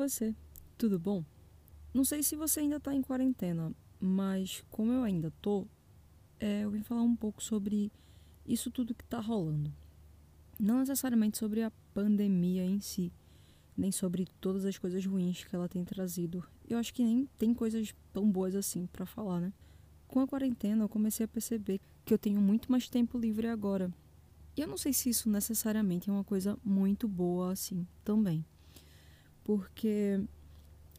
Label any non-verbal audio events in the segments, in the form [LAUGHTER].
você, tudo bom? Não sei se você ainda está em quarentena, mas como eu ainda tô, é, eu vim falar um pouco sobre isso tudo que está rolando. Não necessariamente sobre a pandemia em si, nem sobre todas as coisas ruins que ela tem trazido. Eu acho que nem tem coisas tão boas assim para falar, né? Com a quarentena, eu comecei a perceber que eu tenho muito mais tempo livre agora. E eu não sei se isso necessariamente é uma coisa muito boa assim também. Porque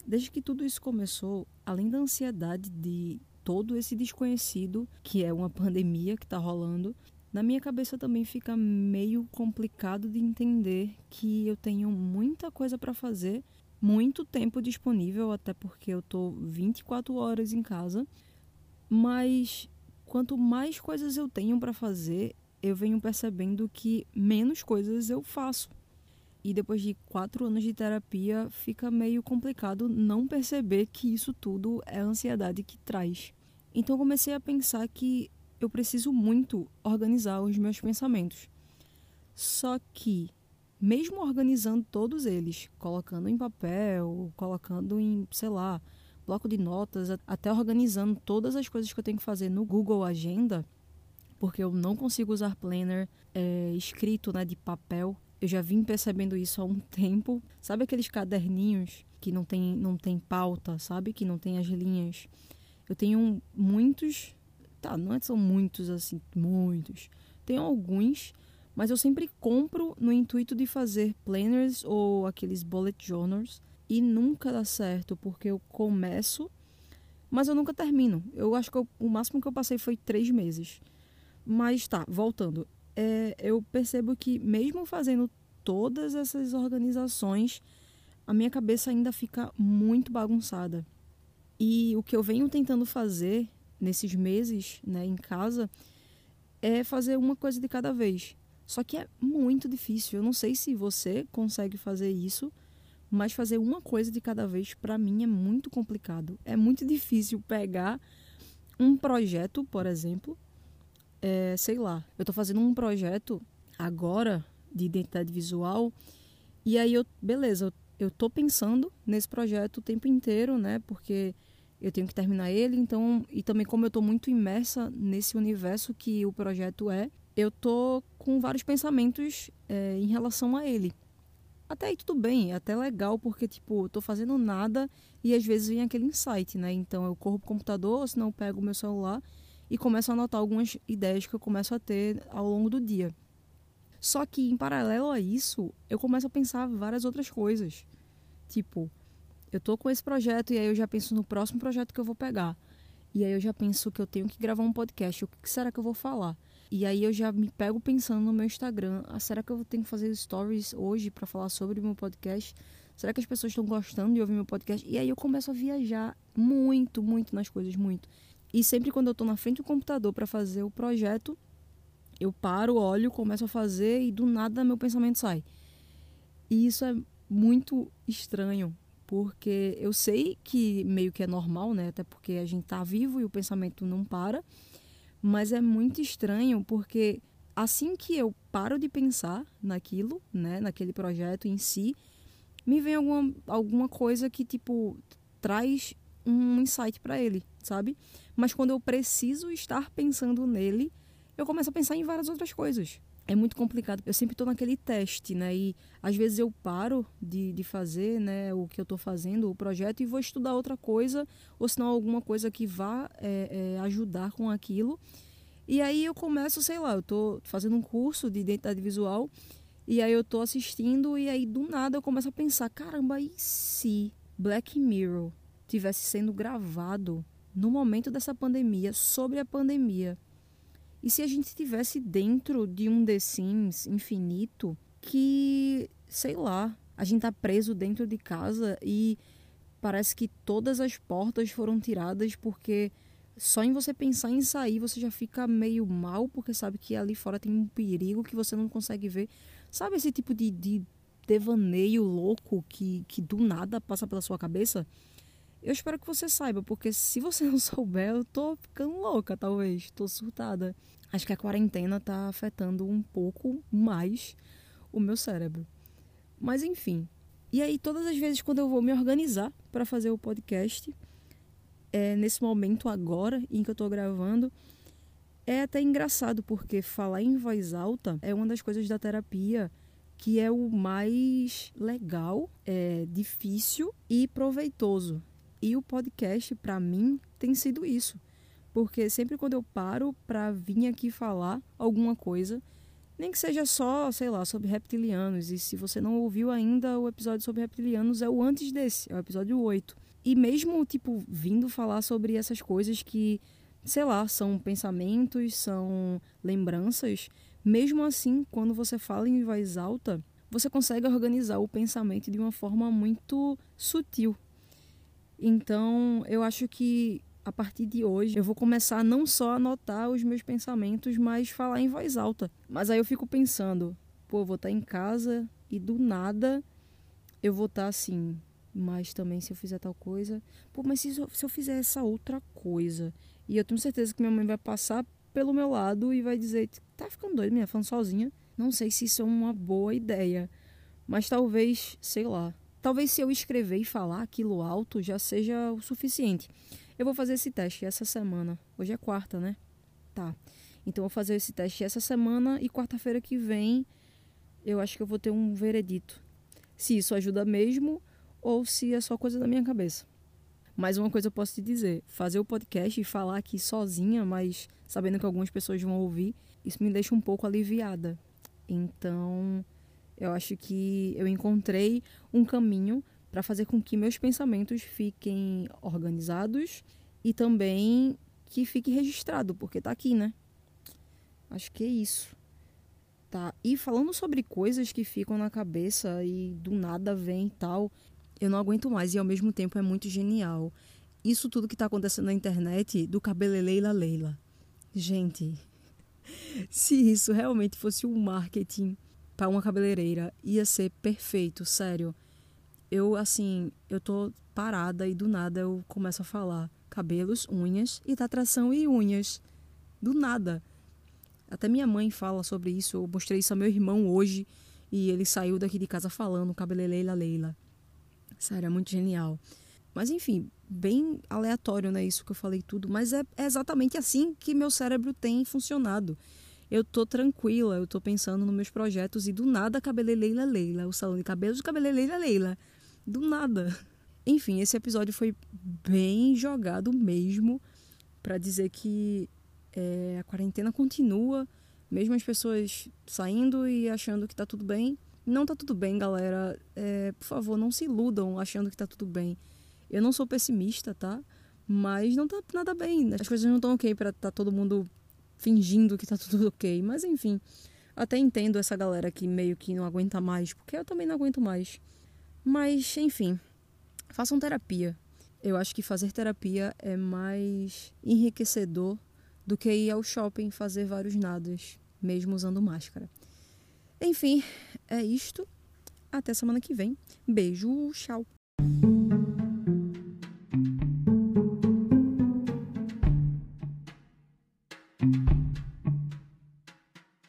desde que tudo isso começou, além da ansiedade de todo esse desconhecido, que é uma pandemia que está rolando, na minha cabeça também fica meio complicado de entender que eu tenho muita coisa para fazer, muito tempo disponível, até porque eu tô 24 horas em casa, mas quanto mais coisas eu tenho para fazer, eu venho percebendo que menos coisas eu faço. E depois de quatro anos de terapia, fica meio complicado não perceber que isso tudo é a ansiedade que traz. Então comecei a pensar que eu preciso muito organizar os meus pensamentos. Só que, mesmo organizando todos eles, colocando em papel, colocando em, sei lá, bloco de notas, até organizando todas as coisas que eu tenho que fazer no Google Agenda, porque eu não consigo usar planner é, escrito né, de papel. Eu já vim percebendo isso há um tempo. Sabe aqueles caderninhos que não tem, não tem pauta, sabe? Que não tem as linhas. Eu tenho muitos Tá, não é são muitos assim, muitos. Tem alguns, mas eu sempre compro no intuito de fazer planners ou aqueles bullet journals e nunca dá certo porque eu começo, mas eu nunca termino. Eu acho que eu, o máximo que eu passei foi três meses. Mas tá, voltando. É, eu percebo que mesmo fazendo todas essas organizações, a minha cabeça ainda fica muito bagunçada. E o que eu venho tentando fazer nesses meses né, em casa é fazer uma coisa de cada vez. Só que é muito difícil. Eu não sei se você consegue fazer isso, mas fazer uma coisa de cada vez para mim é muito complicado. É muito [LAUGHS] difícil pegar um projeto, por exemplo, é, sei lá, eu estou fazendo um projeto agora de identidade visual e aí eu, beleza, eu, estou pensando nesse projeto o tempo inteiro, né? Porque eu tenho que terminar ele, então, e também como eu estou muito imersa nesse universo que o projeto é, eu tô com vários pensamentos é, em relação a ele. Até aí tudo bem, é até legal, porque, tipo, eu tô fazendo nada e às vezes vem aquele insight, né? Então eu corro pro computador, ou senão eu pego o meu celular e começo a anotar algumas ideias que eu começo a ter ao longo do dia. Só que, em paralelo a isso, eu começo a pensar várias outras coisas. Tipo, eu tô com esse projeto e aí eu já penso no próximo projeto que eu vou pegar. E aí eu já penso que eu tenho que gravar um podcast. O que será que eu vou falar? E aí eu já me pego pensando no meu Instagram. Ah, será que eu tenho que fazer stories hoje para falar sobre o meu podcast? Será que as pessoas estão gostando de ouvir meu podcast? E aí eu começo a viajar muito, muito nas coisas, muito. E sempre quando eu tô na frente do computador para fazer o projeto, eu paro, olho, começo a fazer e do nada meu pensamento sai. E isso é muito estranho, porque eu sei que meio que é normal, né? Até porque a gente tá vivo e o pensamento não para, mas é muito estranho porque assim que eu paro de pensar naquilo, né, naquele projeto em si, me vem alguma, alguma coisa que tipo traz um insight para ele, sabe? Mas quando eu preciso estar pensando nele, eu começo a pensar em várias outras coisas é muito complicado. Eu sempre estou naquele teste, né? E às vezes eu paro de, de fazer né, o que eu estou fazendo, o projeto, e vou estudar outra coisa, ou se não alguma coisa que vá é, é, ajudar com aquilo. E aí eu começo, sei lá, eu estou fazendo um curso de identidade visual, e aí eu estou assistindo, e aí do nada eu começo a pensar: caramba, e se Black Mirror tivesse sendo gravado no momento dessa pandemia, sobre a pandemia? E se a gente estivesse dentro de um The Sims infinito que, sei lá, a gente tá preso dentro de casa e parece que todas as portas foram tiradas porque só em você pensar em sair você já fica meio mal porque sabe que ali fora tem um perigo que você não consegue ver. Sabe esse tipo de, de devaneio louco que, que do nada passa pela sua cabeça? Eu espero que você saiba, porque se você [LAUGHS] não souber, eu tô ficando louca, talvez. Tô surtada. Acho que a quarentena tá afetando um pouco mais o meu cérebro. Mas enfim, E aí, todas as vezes quando eu vou me organizar para fazer o podcast, é, nesse momento agora em que eu estou gravando, é até engraçado, porque falar em voz alta é uma das coisas da terapia que é o mais legal, é difícil e proveitoso. E o podcast, para mim, tem sido isso. Porque sempre quando eu paro para vir aqui falar alguma coisa, nem que seja só, sei lá, sobre reptilianos. E se você não ouviu ainda o episódio sobre reptilianos, é o antes desse, é o episódio 8. E mesmo, tipo, vindo falar sobre essas coisas que, sei lá, são pensamentos, são lembranças, mesmo assim, quando você fala em voz alta, você consegue organizar o pensamento de uma forma muito sutil. Então, eu acho que a partir de hoje eu vou começar não só a anotar os meus pensamentos, mas falar em voz alta. Mas aí eu fico pensando, pô, vou estar em casa e do nada eu vou estar assim, mas também se eu fizer tal coisa, pô, mas se eu, se eu fizer essa outra coisa, e eu tenho certeza que minha mãe vai passar pelo meu lado e vai dizer: tá ficando doido, minha falando sozinha. Não sei se isso é uma boa ideia, mas talvez, sei lá. Talvez se eu escrever e falar aquilo alto já seja o suficiente. Eu vou fazer esse teste essa semana. Hoje é quarta, né? Tá. Então eu vou fazer esse teste essa semana e quarta-feira que vem eu acho que eu vou ter um veredito. Se isso ajuda mesmo ou se é só coisa da minha cabeça. Mas uma coisa eu posso te dizer: fazer o podcast e falar aqui sozinha, mas sabendo que algumas pessoas vão ouvir, isso me deixa um pouco aliviada. Então, eu acho que eu encontrei um caminho para fazer com que meus pensamentos fiquem organizados e também que fique registrado, porque tá aqui, né? Acho que é isso. Tá. E falando sobre coisas que ficam na cabeça e do nada vem e tal, eu não aguento mais e ao mesmo tempo é muito genial. Isso tudo que está acontecendo na internet do cabeleleila Leila. Gente, [LAUGHS] se isso realmente fosse um marketing para uma cabeleireira, ia ser perfeito, sério. Eu assim, eu tô parada e do nada eu começo a falar cabelos, unhas e tatração e unhas. Do nada. Até minha mãe fala sobre isso. Eu mostrei isso ao meu irmão hoje e ele saiu daqui de casa falando cabeleleila Leila. Sério, é muito genial. Mas enfim, bem aleatório, né? Isso que eu falei tudo. Mas é, é exatamente assim que meu cérebro tem funcionado. Eu tô tranquila, eu tô pensando nos meus projetos e do nada cabeleleila Leila, o salão de cabelos cabeleleila Leila. Do nada. Enfim, esse episódio foi bem jogado mesmo para dizer que é, a quarentena continua, mesmo as pessoas saindo e achando que tá tudo bem não tá tudo bem, galera. É, por favor, não se iludam achando que tá tudo bem. Eu não sou pessimista, tá? Mas não tá nada bem. As coisas não estão ok para tá todo mundo fingindo que tá tudo [LAUGHS] ok. Mas enfim, até entendo essa galera que meio que não aguenta mais, porque eu também não aguento mais. Mas, enfim, façam terapia. Eu acho que fazer terapia é mais enriquecedor do que ir ao shopping fazer vários nadas, mesmo usando máscara. Enfim, é isto. Até semana que vem. Beijo, tchau.